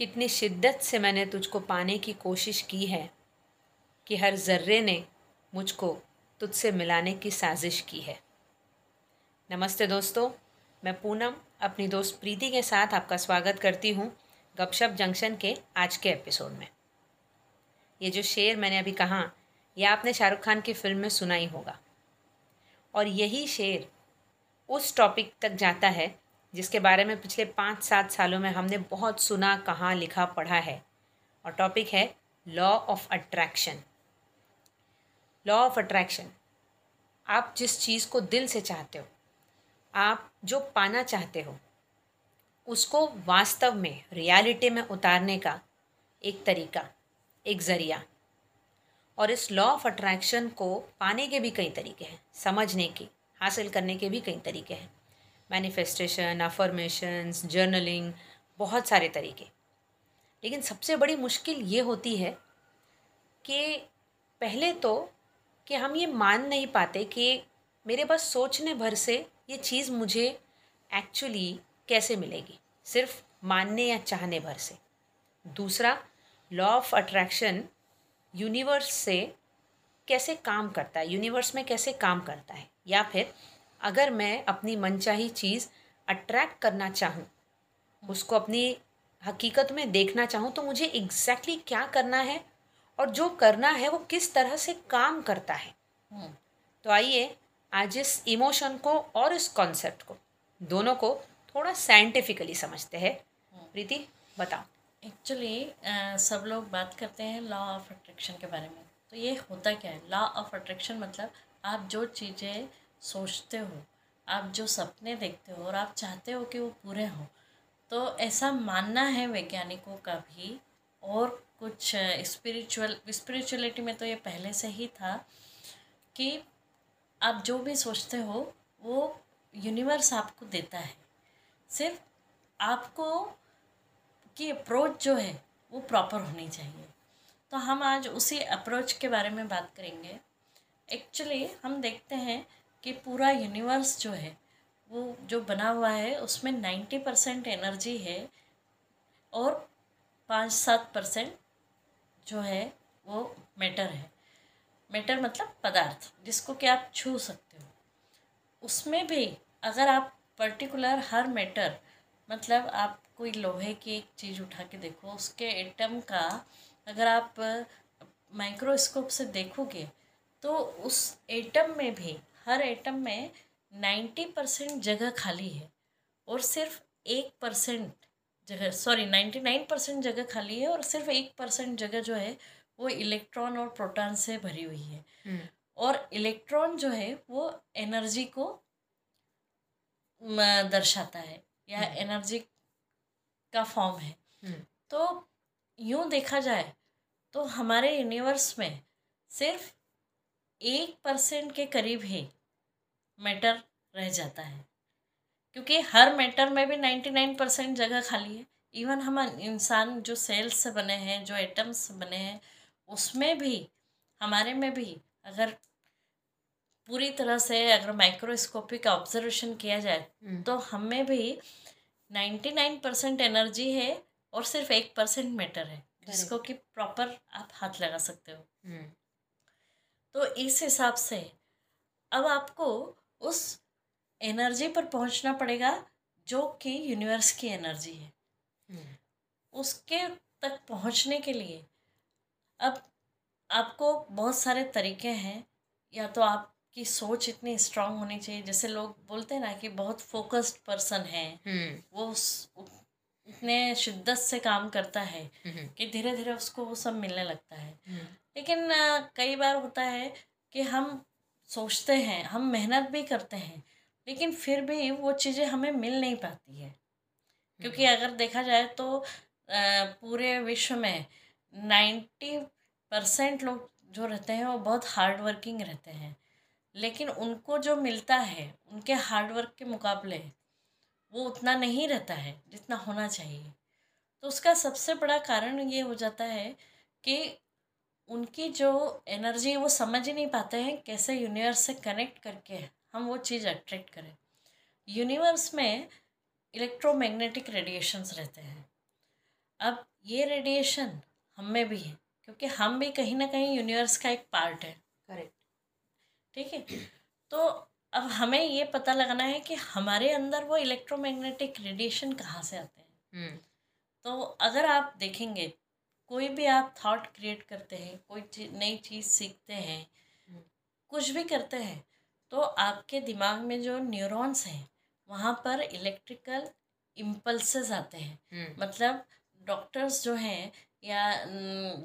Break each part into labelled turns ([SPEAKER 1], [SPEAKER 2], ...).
[SPEAKER 1] कितनी शिद्दत से मैंने तुझको पाने की कोशिश की है कि हर ज़र्रे ने मुझको तुझसे मिलाने की साजिश की है। नमस्ते दोस्तों, मैं पूनम अपनी दोस्त प्रीति के साथ आपका स्वागत करती हूँ गपशप जंक्शन के आज के एपिसोड में। ये जो शेर मैंने अभी कहा यह आपने शाहरुख खान की फ़िल्म में सुना ही होगा। और यही शेर उस टॉपिक तक जाता है जिसके बारे में पिछले पाँच सात सालों में हमने बहुत सुना, कहाँ, लिखा, पढ़ा है। और टॉपिक है law of attraction law of attraction आप जिस चीज़ को दिल से चाहते हो, आप जो पाना चाहते हो, उसको वास्तव में रियलिटी में उतारने का एक तरीका, एक ज़रिया। और इस लॉ ऑफ़ अट्रैक्शन को पाने के भी कई तरीके हैं, समझने के, हासिल करने के भी कई तरीके हैं। मैनिफेस्टेशन अफर्मेशंस जर्नलिंग बहुत सारे तरीके। लेकिन सबसे बड़ी मुश्किल ये होती है कि पहले तो कि हम ये मान नहीं पाते कि मेरे पास सोचने भर से ये चीज़ मुझे एक्चुअली कैसे मिलेगी। सिर्फ़ मानने या चाहने भर से। दूसरा लॉ ऑफ़ अट्रैक्शन यूनिवर्स से कैसे काम करता है यूनिवर्स में कैसे काम करता है, या फिर अगर मैं अपनी मनचाही चीज़ अट्रैक्ट करना चाहूँ उसको अपनी हकीकत में देखना चाहूँ तो मुझे एग्जैक्टली exactly क्या करना है और जो करना है वो किस तरह से काम करता है। हम्म। तो आइए आज इस इमोशन को और इस कॉन्सेप्ट को दोनों को थोड़ा साइंटिफिकली समझते हैं। हम्म। प्रीति बताओ।
[SPEAKER 2] एक्चुअली सब लोग बात करते हैं लॉ ऑफ़ अट्रैक्शन के बारे में। तो ये होता क्या है? लॉ ऑफ़ अट्रैक्शन मतलब आप जो चीज़ें सोचते हो, आप जो सपने देखते हो और आप चाहते हो कि वो पूरे हों तो ऐसा मानना है वैज्ञानिकों का भी और कुछ स्पिरिचुअल स्पिरिचुअलिटी में तो ये पहले से ही था कि आप जो भी सोचते हो, वो यूनिवर्स आपको देता है। सिर्फ़ आपको की अप्रोच जो है, वो प्रॉपर होनी चाहिए। तो हम आज उसी अप्रोच के बारे में बात करेंगे। एक्चुअली हम देखते हैं कि पूरा यूनिवर्स जो है, वो जो बना हुआ है, उसमें नाइन्टी परसेंट एनर्जी है और पाँच सात परसेंट जो है, वो मैटर है। मैटर मतलब पदार्थ, जिसको कि आप छू सकते हो। उसमें भी अगर आप पर्टिकुलर हर मैटर मतलब आप कोई लोहे की एक चीज़ उठा के देखो, उसके एटम का अगर आप माइक्रोस्कोप से देखोगे तो उस एटम में भी हर एटम में नाइन्टी परसेंट जगह खाली है और सिर्फ़ एक परसेंट जगह सॉरी नाइन्टी नाइन परसेंट जगह खाली है और सिर्फ़ एक परसेंट जगह जो है वो इलेक्ट्रॉन और प्रोटॉन से भरी हुई है हम्म। और इलेक्ट्रॉन जो है वो एनर्जी को दर्शाता है या एनर्जी हम्म। का फॉर्म है हम्म। तो यूँ देखा जाए तो हमारे यूनिवर्स में सिर्फ़ एक परसेंट के करीब ही मैटर रह जाता है क्योंकि हर मैटर में भी नाइन्टी नाइन परसेंट जगह खाली है इवन हम इंसान जो सेल्स से बने हैं जो एटम्स से बने हैं उसमें भी हमारे में भी अगर पूरी तरह से अगर माइक्रोस्कोपिक ऑब्जर्वेशन किया जाए हम्म। तो हमें भी नाइन्टी नाइन परसेंट एनर्जी है और सिर्फ़ एक परसेंट मैटर है जिसको कि प्रॉपर आप हाथ लगा सकते हो हम्म। तो इस हिसाब से अब आपको उस एनर्जी पर पहुँचना पड़ेगा जो कि यूनिवर्स की एनर्जी है हम्म। उसके तक पहुँचने के लिए अब आपको बहुत सारे तरीके हैं या तो आपकी सोच इतनी स्ट्रांग होनी चाहिए जैसे लोग बोलते हैं ना कि बहुत फोकस्ड पर्सन है हम्म। वो इतने शिद्दत से काम करता है हम्म। कि धीरे धीरे उसको वो सब मिलने लगता है लेकिन कई बार होता है कि हम सोचते हैं हम मेहनत भी करते हैं लेकिन फिर भी वो चीज़ें हमें मिल नहीं पाती है। क्योंकि हम्म। अगर देखा जाए तो पूरे विश्व में नाइन्टी परसेंट लोग जो रहते हैं वो बहुत हार्ड वर्किंग रहते हैं। लेकिन उनको जो मिलता है उनके हार्ड वर्क के मुकाबले वो उतना नहीं रहता है जितना होना चाहिए। तो उसका सबसे बड़ा कारण ये हो जाता है कि उनकी जो एनर्जी वो समझ ही नहीं पाते हैं कैसे यूनिवर्स से कनेक्ट करके हम वो चीज़ अट्रैक्ट करें। यूनिवर्स में इलेक्ट्रोमैग्नेटिक रेडिएशंस रहते हैं। अब ये रेडिएशन हम में भी है क्योंकि हम भी कहीं ना कहीं यूनिवर्स का एक पार्ट है।
[SPEAKER 1] करेक्ट
[SPEAKER 2] ठीक है? तो अब हमें ये पता लगाना है कि हमारे अंदर वो इलेक्ट्रोमैग्नेटिक रेडिएशन कहाँ से आते हैं।
[SPEAKER 1] हम्म।
[SPEAKER 2] तो अगर आप देखेंगे कोई भी आप थॉट क्रिएट करते हैं कोई चीज़ नई चीज़ सीखते हैं
[SPEAKER 1] हम्म।
[SPEAKER 2] कुछ भी करते हैं तो आपके दिमाग में जो न्यूरॉन्स हैं वहाँ पर इलेक्ट्रिकल इम्पल्सेस आते हैं।
[SPEAKER 1] हम्म।
[SPEAKER 2] मतलब डॉक्टर्स जो हैं या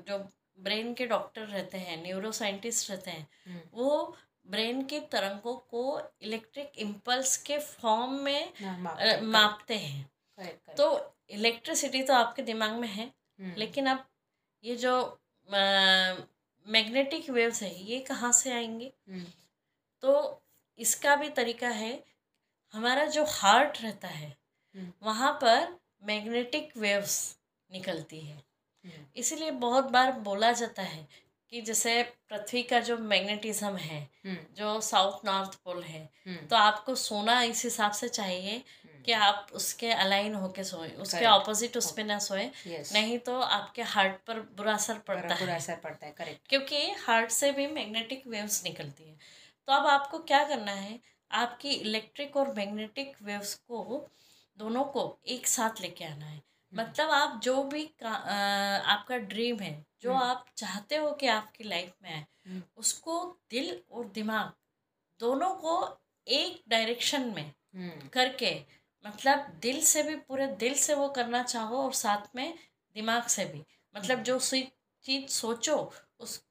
[SPEAKER 2] जो ब्रेन के डॉक्टर रहते हैं न्यूरो साइंटिस्ट रहते हैं
[SPEAKER 1] हम्म,
[SPEAKER 2] वो ब्रेन के तरंगों को इलेक्ट्रिक इम्पल्स के फॉर्म में
[SPEAKER 1] माप-
[SPEAKER 2] मापते हैं। तो इलेक्ट्रिसिटी तो आपके दिमाग में है लेकिन अब ये जो मैग्नेटिक वेव्स है ये कहाँ से आएँगे?
[SPEAKER 1] हम्म,
[SPEAKER 2] तो इसका भी तरीका है हमारा जो हार्ट रहता है
[SPEAKER 1] हम्म।
[SPEAKER 2] वहाँ पर मैग्नेटिक वेव्स निकलती है।
[SPEAKER 1] हम्म,
[SPEAKER 2] इसीलिए बहुत बार बोला जाता है कि जैसे पृथ्वी का जो मैग्नेटिज्म है
[SPEAKER 1] हम्म,
[SPEAKER 2] जो साउथ नॉर्थ पोल है
[SPEAKER 1] हम्म,
[SPEAKER 2] तो आपको सोना इस हिसाब से चाहिए
[SPEAKER 1] हम्म,
[SPEAKER 2] कि आप उसके अलाइन होके सोए उसके ऑपोजिट उस पर ना सोए।
[SPEAKER 1] Yes,
[SPEAKER 2] नहीं तो आपके हार्ट पर बुरा असर पड़ता
[SPEAKER 1] बुरा बुरा
[SPEAKER 2] है।
[SPEAKER 1] असर पड़ता है करेक्ट
[SPEAKER 2] क्योंकि हार्ट से भी मैग्नेटिक वेव्स निकलती है। तो अब आपको क्या करना है आपकी इलेक्ट्रिक और मैग्नेटिक वेव्स को दोनों को एक साथ लेके आना है। मतलब आप जो भी का- अ, आपका ड्रीम है जो
[SPEAKER 1] हम्म।
[SPEAKER 2] आप चाहते हो कि आपकी लाइफ में आए
[SPEAKER 1] हम्म।
[SPEAKER 2] उसको दिल और दिमाग दोनों को एक डायरेक्शन में
[SPEAKER 1] हम्म,
[SPEAKER 2] करके मतलब दिल से भी पूरे दिल से वो करना चाहो और साथ में दिमाग से भी। मतलब जो सी चीज़ सोचो उस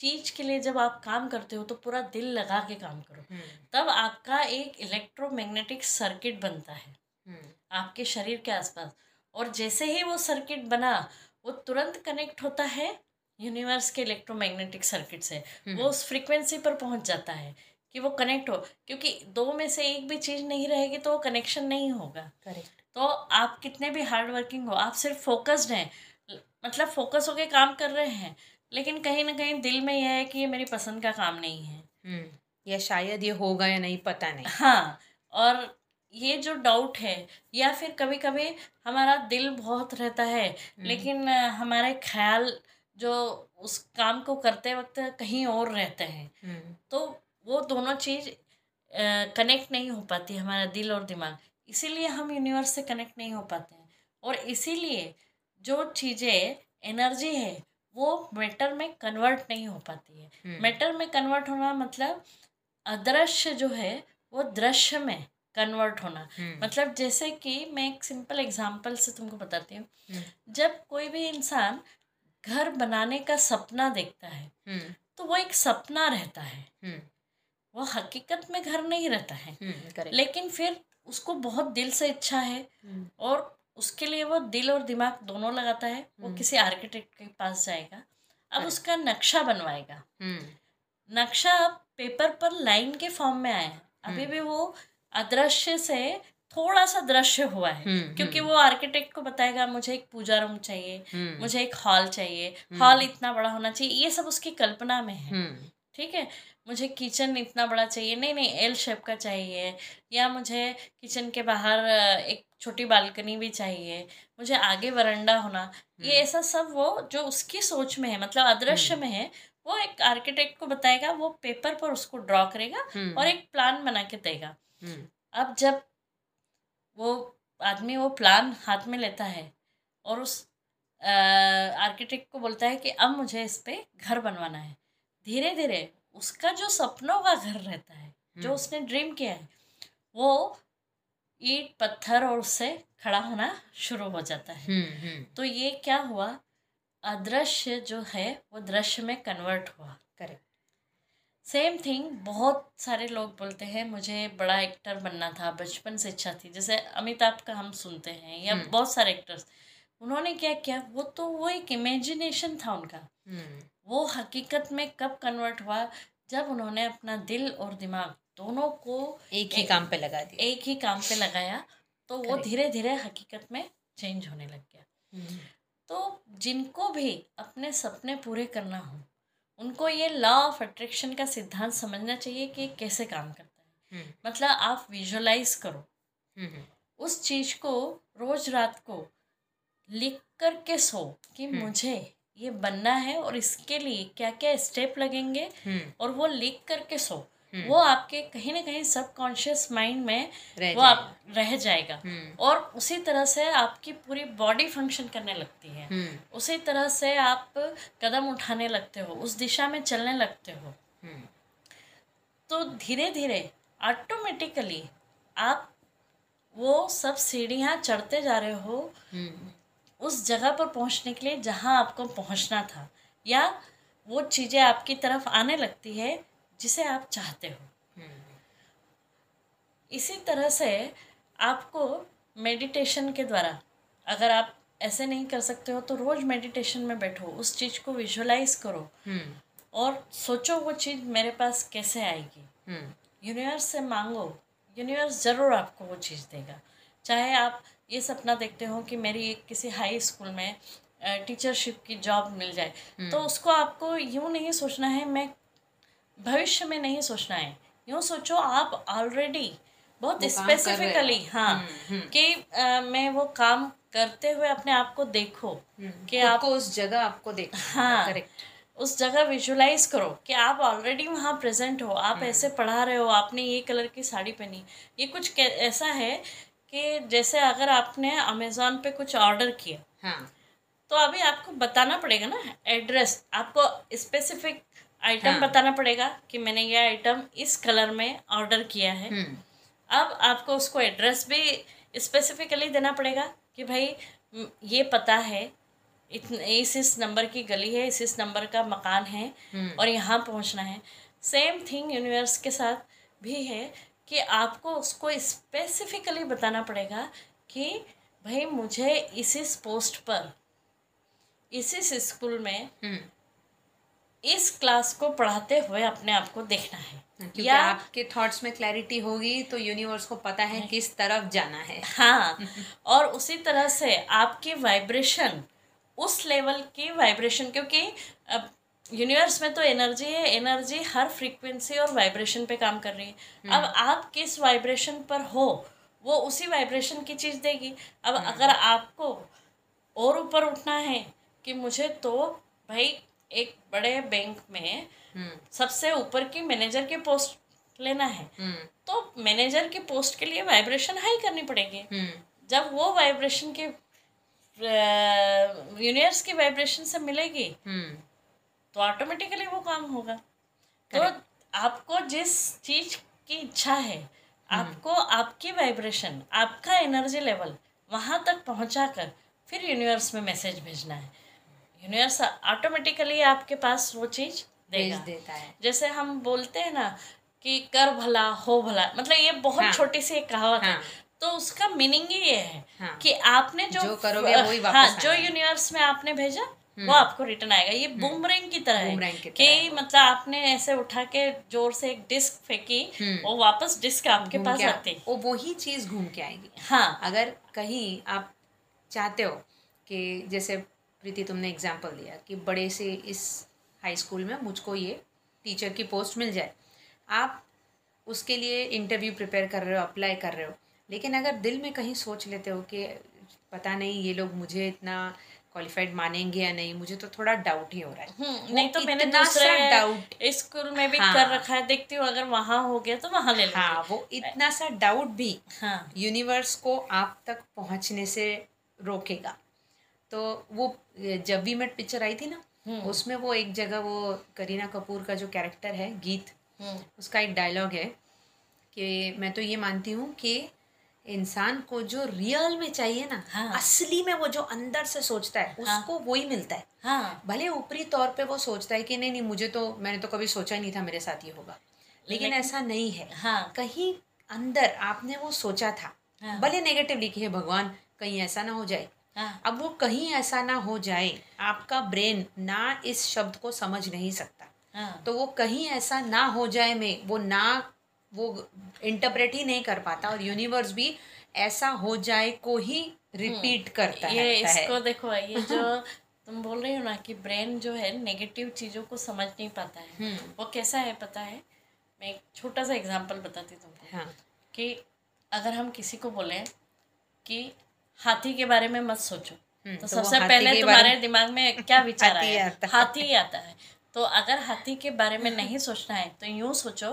[SPEAKER 2] चीज़ के लिए जब आप काम करते हो तो पूरा दिल लगा के काम करो। तब आपका एक इलेक्ट्रोमैग्नेटिक सर्किट बनता है आपके शरीर के आसपास। और जैसे ही वो सर्किट बना वो तुरंत कनेक्ट होता है यूनिवर्स के इलेक्ट्रोमैग्नेटिक सर्किट से
[SPEAKER 1] हम्म।
[SPEAKER 2] वो उस फ्रीक्वेंसी पर पहुँच जाता है कि वो कनेक्ट हो क्योंकि दो में से एक भी चीज़ नहीं रहेगी तो वो कनेक्शन नहीं होगा।
[SPEAKER 1] करेक्ट।
[SPEAKER 2] तो आप कितने भी हार्ड वर्किंग हो आप सिर्फ़ फोकस्ड हैं मतलब फोकस होके काम कर रहे हैं लेकिन कहीं ना कहीं दिल में यह है कि ये मेरी पसंद का काम नहीं है।
[SPEAKER 1] हम्म, या शायद ये होगा या नहीं पता नहीं।
[SPEAKER 2] हाँ और ये जो डाउट है या फिर कभी कभी हमारा दिल बहुत रहता है लेकिन हमारे ख्याल जो उस काम को करते वक्त कहीं और रहते हैं।
[SPEAKER 1] हम्म,
[SPEAKER 2] तो वो दोनों चीज़ कनेक्ट नहीं हो पाती हमारा दिल और दिमाग। इसीलिए हम यूनिवर्स से कनेक्ट नहीं हो पाते हैं। और इसीलिए जो चीज़ें एनर्जी है वो मैटर में कन्वर्ट नहीं हो पाती है।
[SPEAKER 1] हम्म,
[SPEAKER 2] मैटर में कन्वर्ट होना मतलब अदृश्य जो है वो दृश्य में कन्वर्ट होना।
[SPEAKER 1] हम्म,
[SPEAKER 2] मतलब जैसे कि मैं एक सिंपल एग्जांपल से तुमको बताती हूँ।
[SPEAKER 1] हम्म,
[SPEAKER 2] जब कोई भी इंसान घर बनाने का सपना देखता है
[SPEAKER 1] हम्म,
[SPEAKER 2] तो वो एक सपना रहता है।
[SPEAKER 1] हम्म,
[SPEAKER 2] वो हकीकत में घर नहीं रहता है।
[SPEAKER 1] हम्म,
[SPEAKER 2] लेकिन फिर उसको बहुत दिल से इच्छा है और उसके लिए वो दिल और दिमाग दोनों लगाता है। वो। किसी आर्किटेक्ट के पास जाएगा अब उसका नक्शा बनवाएगा। नक्शा अब पेपर पर लाइन के फॉर्म में आया। अभी। भी वो अदृश्य से थोड़ा सा दृश्य हुआ है।
[SPEAKER 1] हम्म,
[SPEAKER 2] क्योंकि
[SPEAKER 1] हम्म,
[SPEAKER 2] वो आर्किटेक्ट को बताएगा मुझे एक पूजा रूम चाहिए
[SPEAKER 1] हम्म,
[SPEAKER 2] मुझे एक हॉल चाहिए। हॉल इतना बड़ा होना चाहिए। ये सब उसकी कल्पना में है। ठीक है? मुझे किचन इतना बड़ा चाहिए। नहीं नहीं एल शेप का चाहिए। या मुझे किचन के बाहर एक छोटी बालकनी भी चाहिए। मुझे आगे वरांडा होना। ये। ऐसा सब वो जो उसकी सोच में है मतलब अदृश्य में है वो एक आर्किटेक्ट को बताएगा वो पेपर पर उसको ड्रॉ करेगा और एक प्लान बना के देगा। अब जब वो आदमी वो प्लान हाथ में लेता है और उस आर्किटेक्ट को बोलता है कि अब मुझे इस पे घर बनवाना है। धीरे धीरे उसका जो सपनों का घर रहता है जो
[SPEAKER 1] हम्म।
[SPEAKER 2] उसने ड्रीम किया है वो ईट पत्थर और उससे खड़ा होना शुरू हो जाता है।
[SPEAKER 1] हम्म, हम्म,
[SPEAKER 2] तो ये क्या हुआ? अदृश्य जो है वो दृश्य में कन्वर्ट हुआ।
[SPEAKER 1] करेक्ट
[SPEAKER 2] सेम थिंग बहुत सारे लोग बोलते हैं मुझे बड़ा एक्टर बनना था बचपन से इच्छा थी। जैसे अमिताभ का हम सुनते हैं या
[SPEAKER 1] हम्म।
[SPEAKER 2] बहुत सारे एक्टर्स उन्होंने क्या किया? वो तो वो एक इमेजिनेशन था उनका।
[SPEAKER 1] हम्म,
[SPEAKER 2] वो हकीकत में कब कन्वर्ट हुआ? जब उन्होंने अपना दिल और दिमाग दोनों को
[SPEAKER 1] एक ही
[SPEAKER 2] एक-
[SPEAKER 1] काम पे लगा दिया।
[SPEAKER 2] एक ही काम पे लगाया तो वो धीरे धीरे हकीकत में चेंज होने लग गया।
[SPEAKER 1] हम्म,
[SPEAKER 2] तो जिनको भी अपने सपने पूरे करना हो उनको ये लॉ ऑफ़ अट्रैक्शन का सिद्धांत समझना चाहिए कि ये कैसे काम करता है।
[SPEAKER 1] हम्म,
[SPEAKER 2] मतलब आप विजुअलाइज करो।
[SPEAKER 1] हम्म,
[SPEAKER 2] उस चीज़ को रोज रात को लिख करके सो कि मुझे ये बनना है और इसके लिए क्या क्या स्टेप लगेंगे और वो लिख करके सो। वो आपके कहीं ना कहीं सबकॉन्शियस माइंड में वो आप रह जाएगा। और उसी तरह से आपकी पूरी बॉडी फ़ंक्शन करने लगती है। उसी तरह से आप कदम उठाने लगते हो उस दिशा में चलने लगते हो। तो धीरे धीरे ऑटोमेटिकली आप वो सब सीढ़ियाँ चढ़ते जा रहे हो उस जगह पर पहुँचने के लिए जहाँ आपको पहुँचना था। या वो चीज़ें आपकी तरफ़ आने लगती है जिसे आप चाहते हो। इसी तरह से आपको मेडिटेशन के द्वारा अगर आप ऐसे नहीं कर सकते हो तो रोज़ मेडिटेशन में बैठो उस चीज़ को विजुअलाइज करो। और सोचो वो चीज़ मेरे पास कैसे आएगी। यूनिवर्स से मांगो यूनिवर्स ज़रूर आपको वो चीज़ देगा। चाहे आप ये सपना देखते हो कि मेरी एक किसी हाई स्कूल में टीचरशिप की जॉब मिल जाए हम्म। तो उसको आपको यूँ नहीं सोचना है मैं भविष्य में नहीं सोचना है। यूँ सोचो आप ऑलरेडी बहुत स्पेसिफिकली हाँ। हम्म, हम्म। कि मैं वो काम करते हुए अपने आप को देखो
[SPEAKER 1] कि आपको उस जगह आपको देखो
[SPEAKER 2] हाँ। करेक्ट उस जगह विजुलाइज करो कि आप ऑलरेडी वहाँ प्रेजेंट हो आप हम्म। ऐसे पढ़ा रहे हो आपने ये कलर की साड़ी पहनी। ये कुछ ऐसा है कि जैसे अगर आपने अमेज़ोन पे कुछ ऑर्डर किया हाँ। तो अभी आपको बताना पड़ेगा ना एड्रेस आपको स्पेसिफिक आइटम हाँ. बताना पड़ेगा कि मैंने ये आइटम इस कलर में ऑर्डर किया है हम्म। अब आपको उसको एड्रेस भी स्पेसिफिकली देना पड़ेगा कि भाई ये पता है इतने इस इस नंबर की गली है इस इस नंबर का मकान है हम्म। और यहाँ पहुँचना है सेम थिंग यूनिवर्स के साथ भी है कि आपको उसको स्पेसिफिकली बताना पड़ेगा कि भाई मुझे इस इस पोस्ट पर इस इस स्कूल में हम्म। इस क्लास को पढ़ाते हुए अपने आप को देखना है
[SPEAKER 1] क्योंकि या आपके थॉट्स में क्लैरिटी होगी तो यूनिवर्स को पता है किस तरफ़ जाना है
[SPEAKER 2] हाँ और उसी तरह से आपकी वाइब्रेशन उस लेवल की वाइब्रेशन क्योंकि अब यूनिवर्स में तो एनर्जी है एनर्जी हर फ्रीक्वेंसी और वाइब्रेशन पे काम कर रही है हम्म। अब आप किस वाइब्रेशन पर हो वो उसी वाइब्रेशन की चीज़ देगी अब हम्म। अगर आपको और ऊपर उठना है कि मुझे तो भाई एक बड़े बैंक में हम्म। सबसे ऊपर की मैनेजर के पोस्ट लेना है। तो मैनेजर की पोस्ट के लिए वाइब्रेशन हाई करनी पड़ेगी। जब वो वाइब्रेशन के यूनिवर्स की वाइब्रेशन से मिलेगी हम्म। तो ऑटोमेटिकली वो काम होगा। तो आपको जिस चीज़ की इच्छा है हम्म। आपको आपकी वाइब्रेशन आपका एनर्जी लेवल वहाँ तक पहुँचा कर फिर यूनिवर्स में मैसेज भेजना है। यूनिवर्स ऑटोमेटिकली आपके पास वो चीज़ देगा। देता है। जैसे हम बोलते हैं ना कि कर भला हो भला मतलब ये बहुत हाँ, छोटी सी एक कहावत हाँ, है। तो उसका मीनिंग ही ये है हाँ, कि आपने जो, जो करोगे वही वापस हाँ जो यूनिवर्स में आपने भेजा हम्म। वो आपको रिटर्न आएगा। ये बूमरेंग हम्म। की तरह है कि मतलब आपने ऐसे उठा के ज़ोर से एक डिस्क फेंकी हम्म। वो वापस डिस्क आपके पास आते।
[SPEAKER 1] वो वही चीज़ घूम के आएगी। हाँ। अगर कहीं आप चाहते हो कि जैसे प्रीति तुमने एग्ज़ाम्पल दिया कि बड़े से इस हाई स्कूल में मुझको ये टीचर की पोस्ट मिल जाए। आप उसके लिए इंटरव्यू प्रिपेयर कर रहे हो अप्लाई कर रहे हो लेकिन अगर दिल में कहीं सोच लेते हो कि पता नहीं ये लोग मुझे इतना क्वालिफाइड मानेंगे या नहीं मुझे तो थोड़ा डाउट ही हो रहा है।
[SPEAKER 2] हम्म, नहीं तो मैंने दूसरे डाउट स्कूल में भी हाँ, कर रखा है देखती हूँ अगर वहाँ हो गया तो वहाँ ले
[SPEAKER 1] हाँ वो इतना सा डाउट भी हाँ। यूनिवर्स को आप तक पहुँचने से रोकेगा। तो वो जब भी मेट पिक्चर आई थी ना हम्म। उसमें वो एक जगह वो करीना कपूर का जो कैरेक्टर है गीत हम्म। उसका एक डायलॉग है कि मैं तो ये मानती हूँ कि इंसान को जो रियल में चाहिए ना हाँ। असली में वो जो अंदर से सोचता है हाँ। उसको वही मिलता है हाँ। भले ऊपरी तौर पे वो सोचता है कि नहीं नहीं मुझे तो मैंने तो कभी सोचा ही नहीं था मेरे साथ ये होगा लेकिन. ऐसा नहीं है हाँ। कहीं अंदर आपने वो सोचा था हाँ। भले नेगेटिव लिखी है भगवान कहीं ऐसा ना हो जाए हाँ। अब वो कहीं ऐसा ना हो जाए आपका ब्रेन ना इस शब्द को समझ नहीं सकता हाँ। तो वो कहीं ऐसा ना हो जाए में वो ना वो इंटरप्रेट ही नहीं कर पाता और यूनिवर्स भी ऐसा हो जाए को ही रिपीट हम्म, करता
[SPEAKER 2] ये है इसको देखो ये जो तुम बोल रही हो ना कि ब्रेन जो है नेगेटिव चीज़ों को समझ नहीं पाता है हम्म। वो कैसा है पता है मैं एक छोटा सा एग्जांपल बताती तुमको हाँ। कि अगर हम किसी को बोलें कि हाथी के बारे में मत सोचो। तो, तो सबसे पहले तुम्हारे दिमाग में क्या विचार आया? हाथी आता है। तो अगर हाथी के बारे में नहीं सोचना है तो यूँ सोचो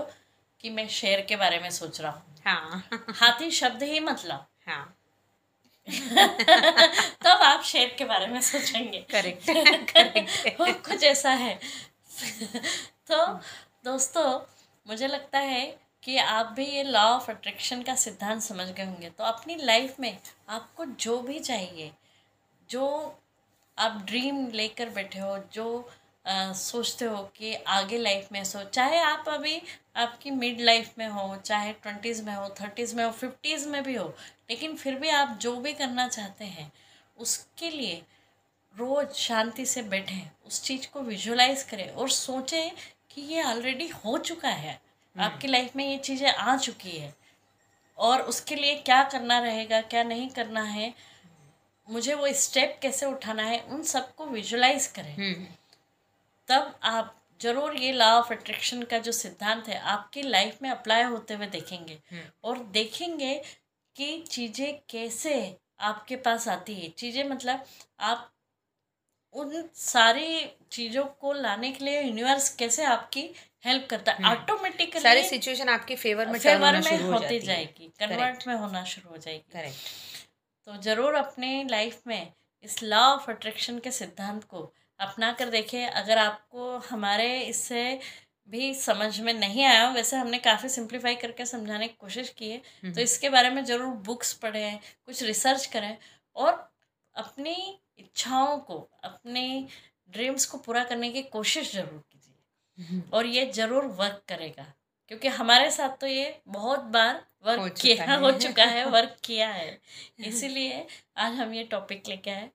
[SPEAKER 2] कि मैं शेर के बारे में सोच रहा हूँ। हाँ। हाथी शब्द ही मतलब हाँ। तब तो आप शेर के बारे में सोचेंगे। करेक्ट करेक्ट कुछ ऐसा है। तो दोस्तों मुझे लगता है कि आप भी ये लॉ ऑफ़ अट्रैक्शन का सिद्धांत समझ गए होंगे तो अपनी लाइफ में आपको जो भी चाहिए जो आप ड्रीम लेकर बैठे हो जो आ, सोचते हो कि आगे लाइफ में सो चाहे आप अभी आपकी मिड लाइफ में हो चाहे ट्वेंटीज़ में हो थर्टीज़ में हो फिफ्टीज़ में भी हो लेकिन फिर भी आप जो भी करना चाहते हैं उसके लिए रोज़ शांति से बैठें उस चीज़ को विजुलाइज करें और सोचें कि ये ऑलरेडी हो चुका है। आपकी लाइफ में ये चीज़ें आ चुकी है। और उसके लिए क्या करना रहेगा क्या नहीं करना है मुझे वो स्टेप कैसे उठाना है उन सबको विजुलाइज करें। हम्म। तब आप ज़रूर ये लॉ ऑफ़ अट्रैक्शन का जो सिद्धांत है आपकी लाइफ में अप्लाई होते हुए देखेंगे। हम्म। और देखेंगे कि चीज़ें कैसे आपके पास आती है। चीज़ें मतलब आप उन सारी चीज़ों को लाने के लिए यूनिवर्स कैसे आपकी हेल्प करता है? ऑटोमेटिकली
[SPEAKER 1] हम्म। सारी सिचुएशन आपकी फेवर में
[SPEAKER 2] फेवर में होती जाएगी कन्वर्ट में होना शुरू हो जाएगी।
[SPEAKER 1] करेक्ट
[SPEAKER 2] तो ज़रूर अपने लाइफ में इस लॉ ऑफ़ अट्रैक्शन के सिद्धांत को अपना कर देखें अगर आपको हमारे इससे भी समझ में नहीं आया वैसे हमने काफ़ी सिंप्लीफाई करके समझाने की कोशिश की है। तो हम्म। इसके बारे में ज़रूर बुक्स पढ़ें कुछ रिसर्च करें और अपनी इच्छाओं को अपने ड्रीम्स को पूरा करने की कोशिश ज़रूर कीजिए। हम्म। और ये ज़रूर वर्क करेगा क्योंकि हमारे साथ तो ये बहुत बार वर्क हो किया हो। चुका है वर्क किया है। इसीलिए आज हम ये टॉपिक लेके आए।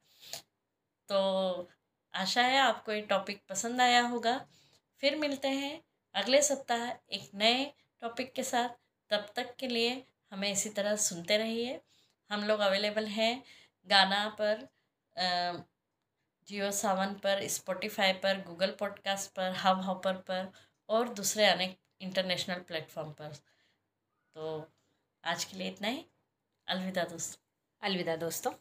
[SPEAKER 2] तो आशा है आपको ये टॉपिक पसंद आया होगा। फिर मिलते हैं अगले सप्ताह एक नए टॉपिक के साथ। तब तक के लिए हमें इसी तरह सुनते रहिए। हम लोग अवेलेबल हैं गाना पर। जियो सावन पर स्पॉटिफाई पर गूगल पॉडकास्ट पर हब हॉपर पर और दूसरे अनेक इंटरनेशनल प्लेटफॉर्म पर। तो आज के लिए इतना ही। अलविदा दोस्तों।
[SPEAKER 1] अलविदा दोस्तों।